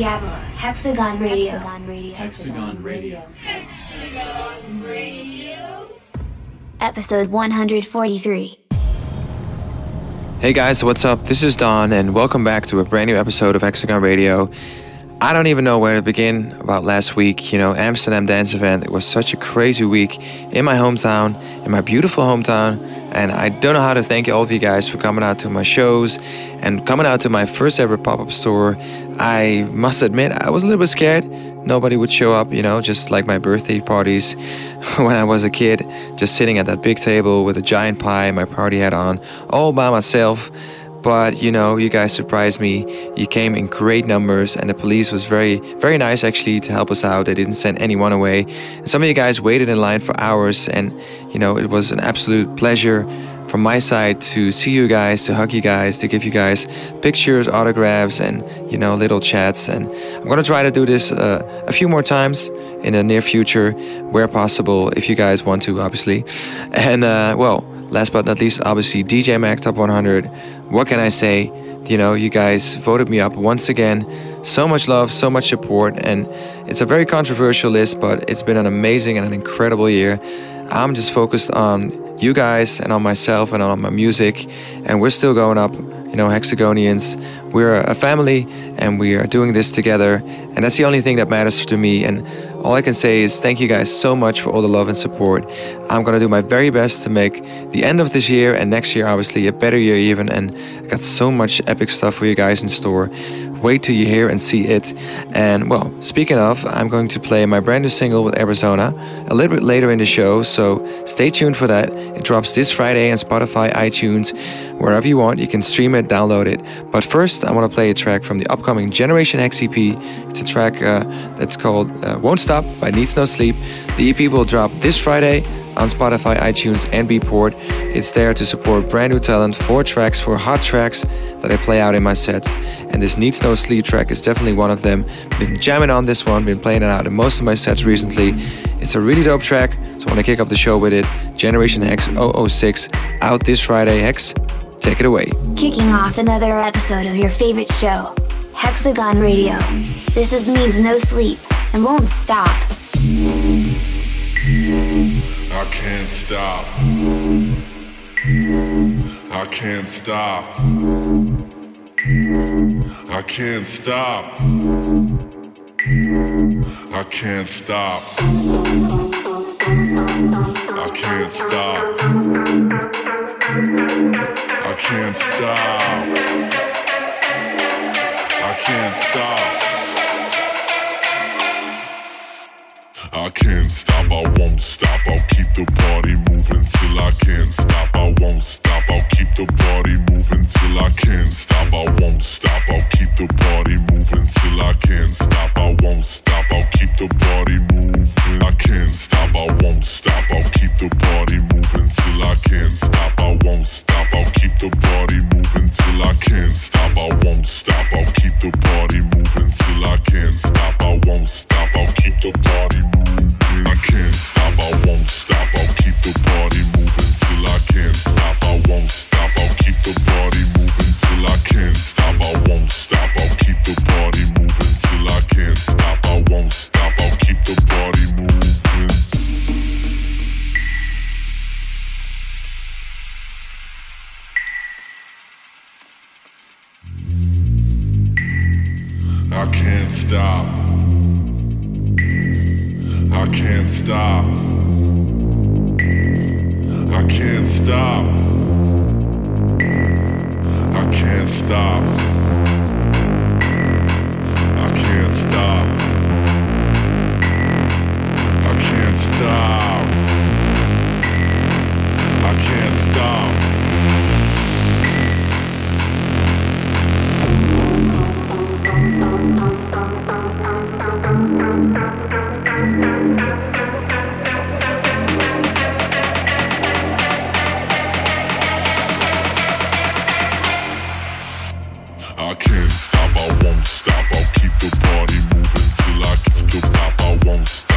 Don Diablo, Hexagon Radio. Hexagon Radio. Episode 143. Hey guys, what's up? This is Don, and welcome back to a brand new episode of Hexagon Radio. I don't even know where to begin about last week. You know, Amsterdam Dance Event. It was such a crazy week in my hometown, in my beautiful hometown, and I don't know how to thank all of you guys for coming out to my shows and coming out to my first ever pop up store. I must admit, I was a little bit scared. Nobody would show up, you know, just like my birthday parties when I was a kid, just sitting at that big table with a giant pie my party hat on, all by myself. But you know, you guys surprised me. You came in great numbers, and the police was very, very nice actually to help us out. They didn't send anyone away. And some of you guys waited in line for hours, and you know, it was an absolute pleasure from my side to see you guys, to hug you guys, to give you guys pictures, autographs, and you know, little chats. And I'm gonna try to do this uh, a few more times in the near future, where possible, if you guys want to, obviously. And uh, well, last but not least, obviously, DJ Mag Top 100. What can I say? You know, you guys voted me up once again. So much love, so much support, and it's a very controversial list, but it's been an amazing and an incredible year. I'm just focused on you guys and on myself and on my music, and we're still going up. You know, Hexagonians, we're a family and we are doing this together, and that's the only thing that matters to me. And all I can say is thank you guys so much for all the love and support. I'm gonna do my very best to make the end of this year and next year, obviously, a better year even. And I got so much epic stuff for you guys in store. Wait till you hear and see it. And well, speaking of, I'm going to play my brand new single with Arizona a little bit later in the show, so stay tuned for that. It drops this Friday on Spotify, iTunes, wherever you want. You can stream it, download it. But first, I want to play a track from the upcoming Generation X EP. It's a track uh, that's called uh, Won't Stop by Needs No Sleep. The EP will drop this Friday on Spotify, iTunes, and Beatport. It's there to support brand new talent, four tracks, four hot tracks that I play out in my sets. And this Needs No Sleep track is definitely one of them. Been jamming on this one, been playing it out in most of my sets recently. It's a really dope track, so I want to kick off the show with it. Generation X 006 out this Friday. Hex, take it away. Kicking off another episode of your favorite show, Hexagon Radio. This is Needs No Sleep and Won't Stop. I can't stop. I can't stop. I can't stop. I can't stop. I can't stop. I can't stop. I can't stop. stop, I won't stop. I'll keep the party moving till I can still stop, I won't stop.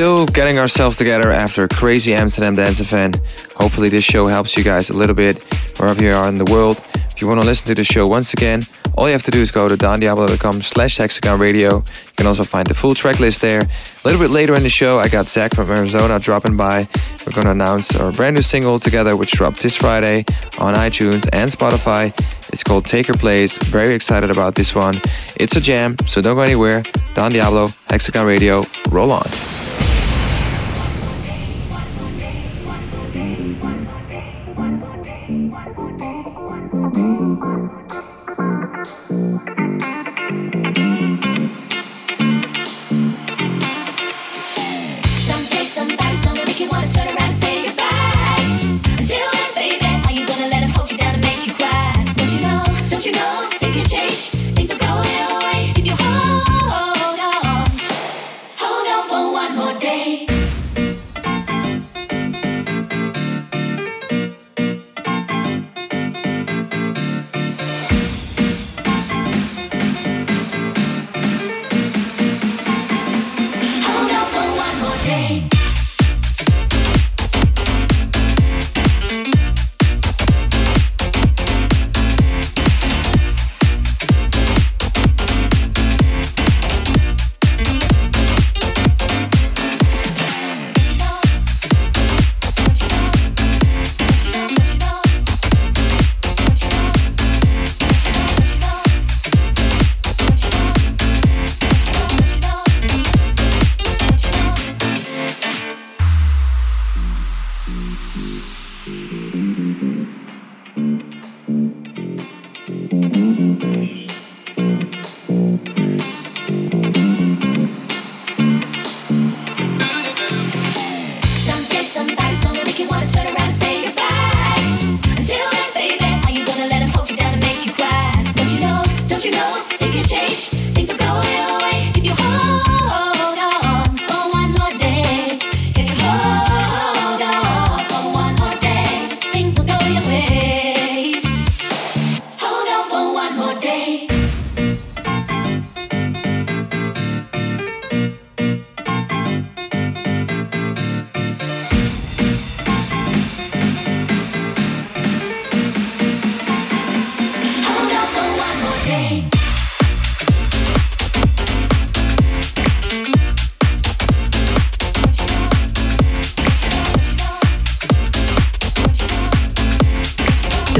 Still getting ourselves together after a crazy Amsterdam dance event. Hopefully, this show helps you guys a little bit wherever you are in the world. If you want to listen to the show once again, all you have to do is go to dondiablo.com slash hexagon radio. You can also find the full track list there. A little bit later in the show, I got Zach from Arizona dropping by. We're going to announce our brand new single together, which dropped this Friday on iTunes and Spotify. It's called Take Your Place. Very excited about this one. It's a jam, so don't go anywhere. Don Diablo, Hexagon Radio, roll on.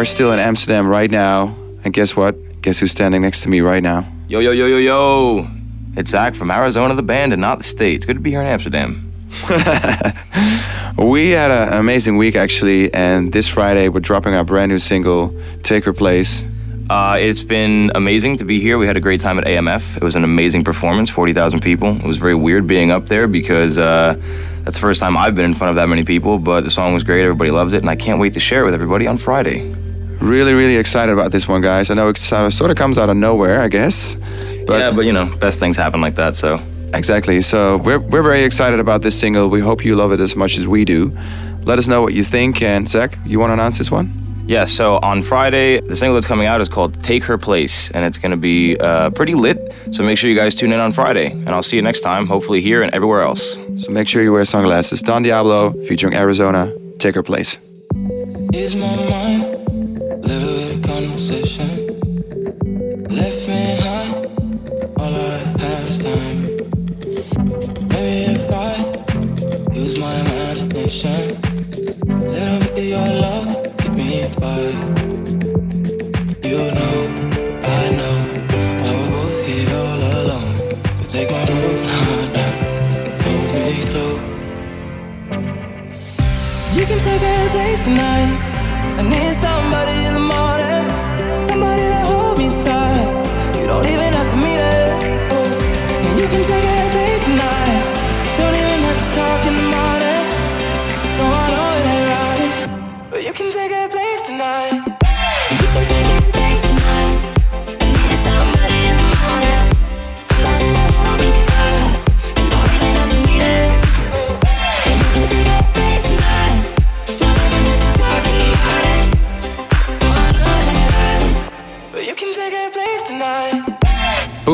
are still in Amsterdam right now, and guess what? Guess who's standing next to me right now? Yo, yo, yo, yo, yo. It's Zach from Arizona, the band, and not the state. It's good to be here in Amsterdam. We had a- an amazing week actually, and this Friday we're dropping our brand new single, Take Her Place. Uh, it's been amazing to be here. We had a great time at AMF. It was an amazing performance, 40,000 people. It was very weird being up there because uh, that's the first time I've been in front of that many people, but the song was great. Everybody loved it, and I can't wait to share it with everybody on Friday. Really, really excited about this one, guys. I know it sort of, comes out of nowhere, I guess. But yeah, but you know, best things happen like that, so. Exactly. So we're, we're very excited about this single. We hope you love it as much as we do. Let us know what you think. And Zach, you want to announce this one? Yeah, so on Friday, the single that's coming out is called Take Her Place, and it's going to be uh, pretty lit. So make sure you guys tune in on Friday, and I'll see you next time, hopefully here and everywhere else. So make sure you wear sunglasses. Don Diablo featuring Arizona. Take her place.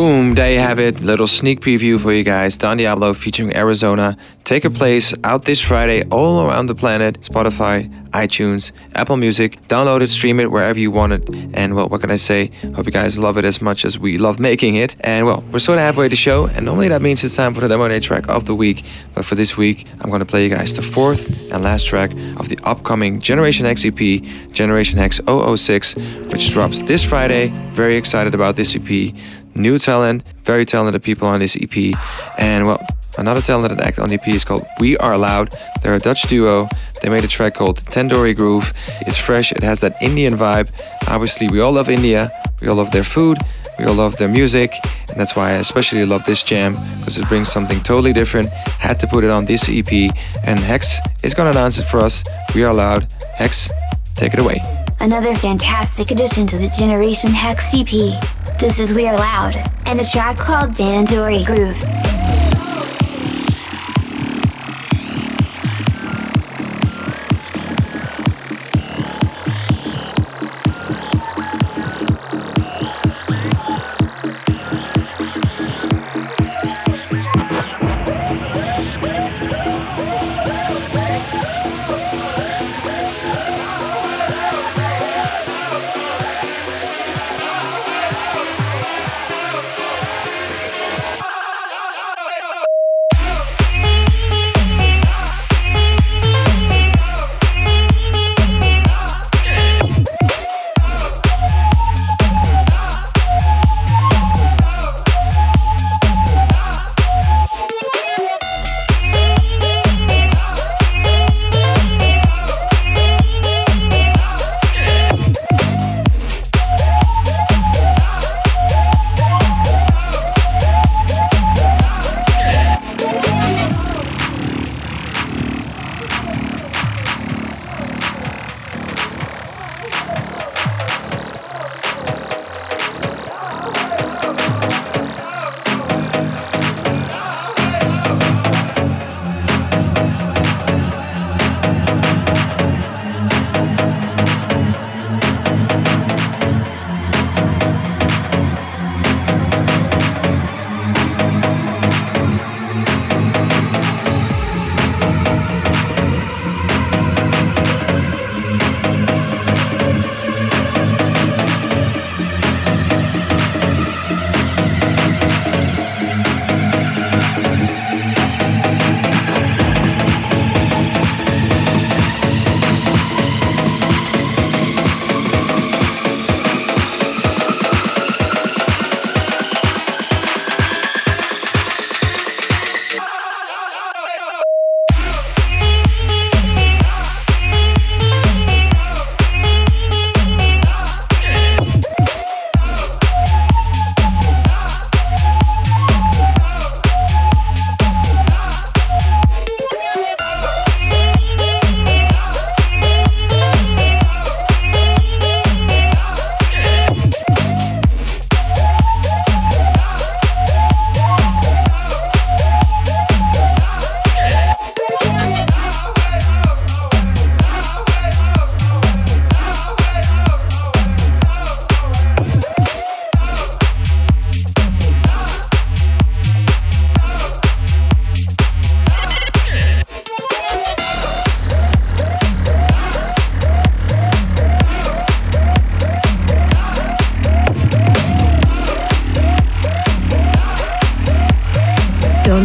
Boom, there you have it. Little sneak preview for you guys. Don Diablo featuring Arizona. Take Her Place out this Friday all around the planet. Spotify, iTunes, Apple Music. Download it, stream it wherever you want it. And well, what can I say? Hope you guys love it as much as we love making it. And well, we're sort of halfway the show, and normally that means it's time for the demo day track of the week. But for this week, I'm gonna play you guys the fourth and last track of the upcoming Generation X EP, Generation X 006, which drops this Friday. Very excited about this EP new talent, very talented people on this EP. And well, another talented act on the EP is called We Are Loud. They're a Dutch duo. They made a track called Tandoori Groove. It's fresh, it has that Indian vibe. Obviously, we all love India, we all love their food, we all love their music, and that's why I especially love this jam because it brings something totally different. Had to put it on this EP, and Hex is gonna announce it for us. We Are Loud. Hex, take it away. Another fantastic addition to the Generation X EP. This is We Are Loud, and a track called Tandoori Groove.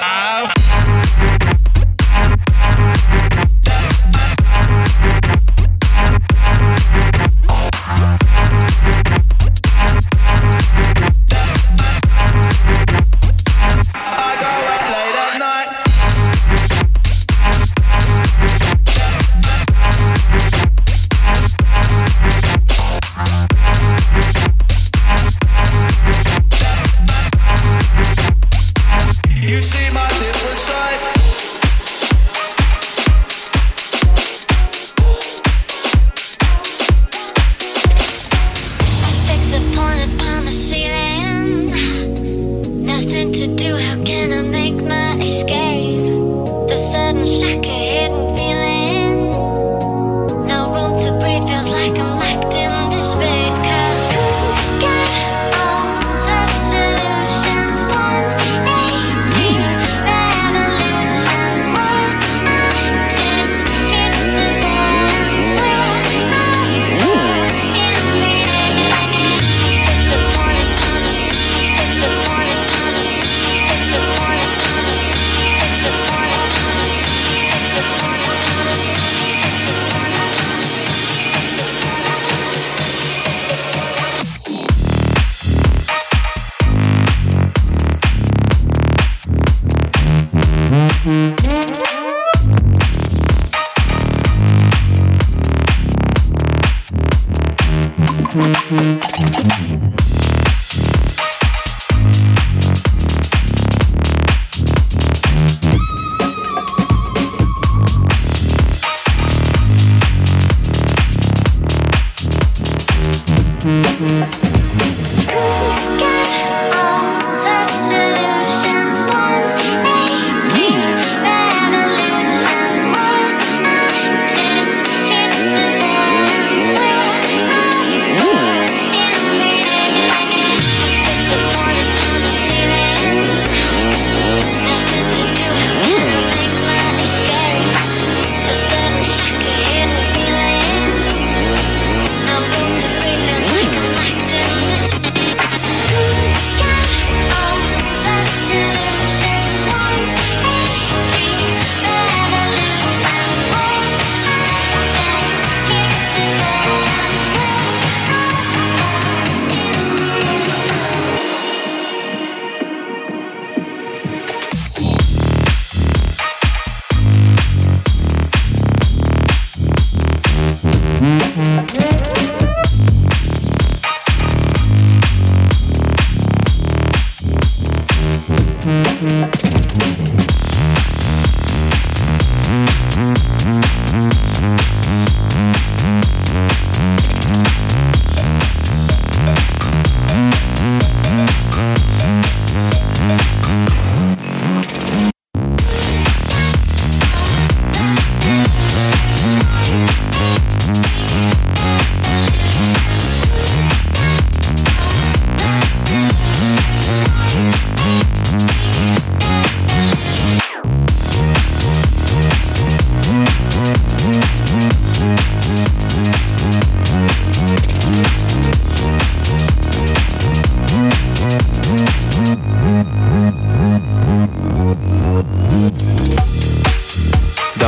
Ah.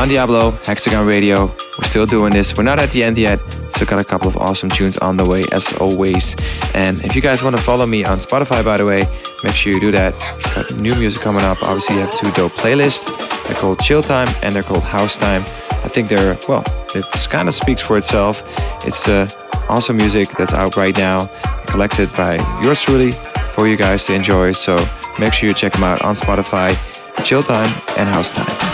Don Diablo, Hexagon Radio. We're still doing this. We're not at the end yet. Still got a couple of awesome tunes on the way, as always. And if you guys want to follow me on Spotify, by the way, make sure you do that. Got new music coming up. Obviously, you have two dope playlists. They're called Chill Time and they're called House Time. I think they're, well, it kind of speaks for itself. It's the awesome music that's out right now, collected by yours truly for you guys to enjoy. So make sure you check them out on Spotify, Chill Time and House Time.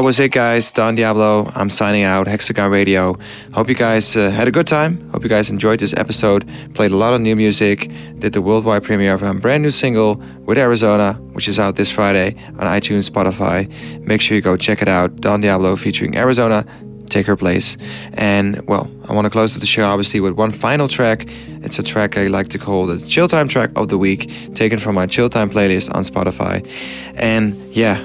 That was it, guys. Don Diablo. I'm signing out. Hexagon Radio. Hope you guys uh, had a good time. Hope you guys enjoyed this episode. Played a lot of new music. Did the worldwide premiere of a brand new single with Arizona, which is out this Friday on iTunes, Spotify. Make sure you go check it out. Don Diablo featuring Arizona. Take her place. And well, I want to close the show obviously with one final track. It's a track I like to call the Chill Time track of the week, taken from my Chill Time playlist on Spotify. And yeah,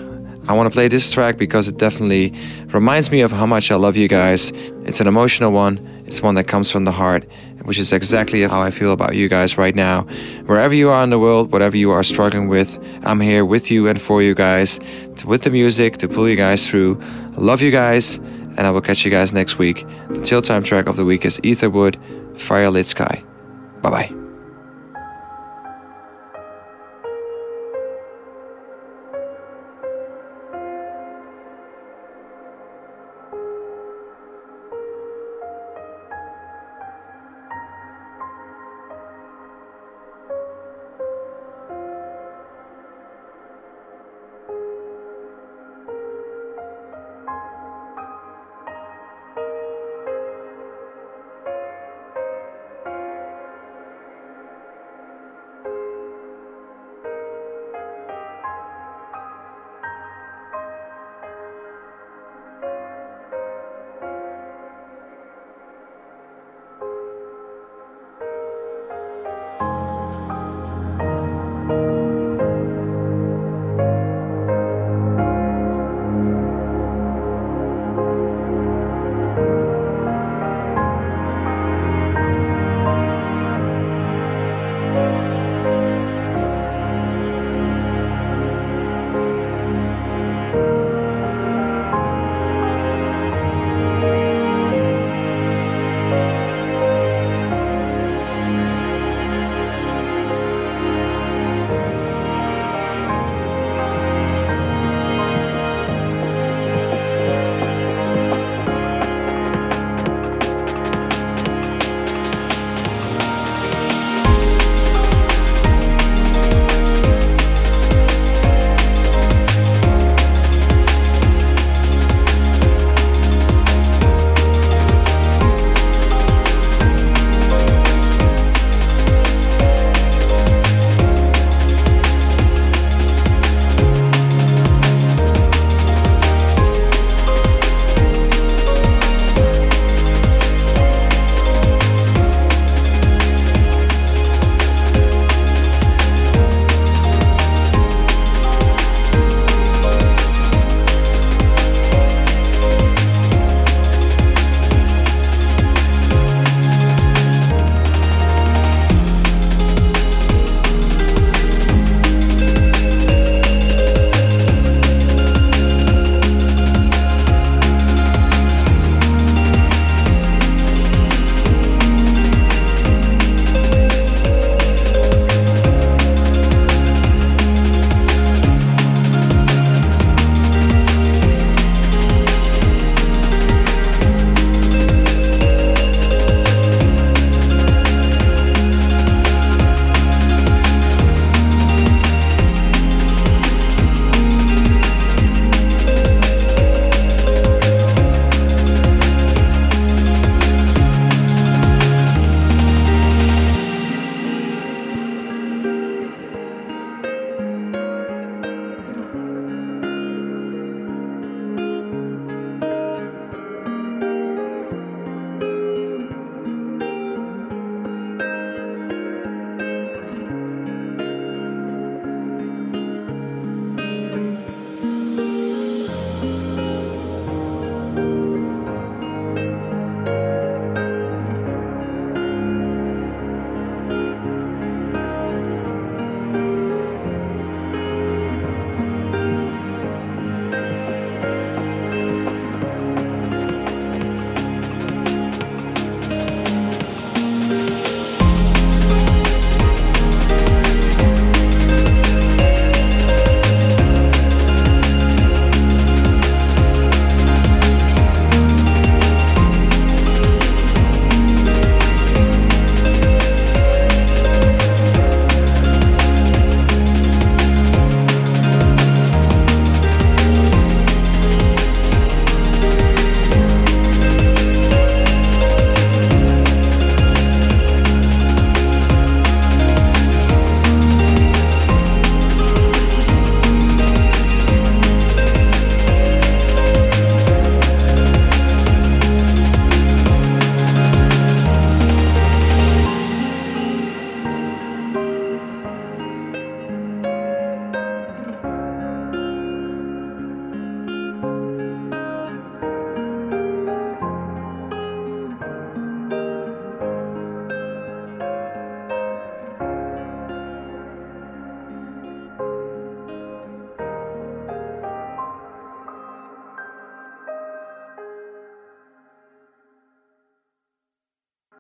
I want to play this track because it definitely reminds me of how much I love you guys. It's an emotional one, it's one that comes from the heart, which is exactly how I feel about you guys right now. Wherever you are in the world, whatever you are struggling with, I'm here with you and for you guys, to, with the music to pull you guys through. I love you guys, and I will catch you guys next week. The chill time track of the week is Etherwood, Firelit Sky. Bye bye.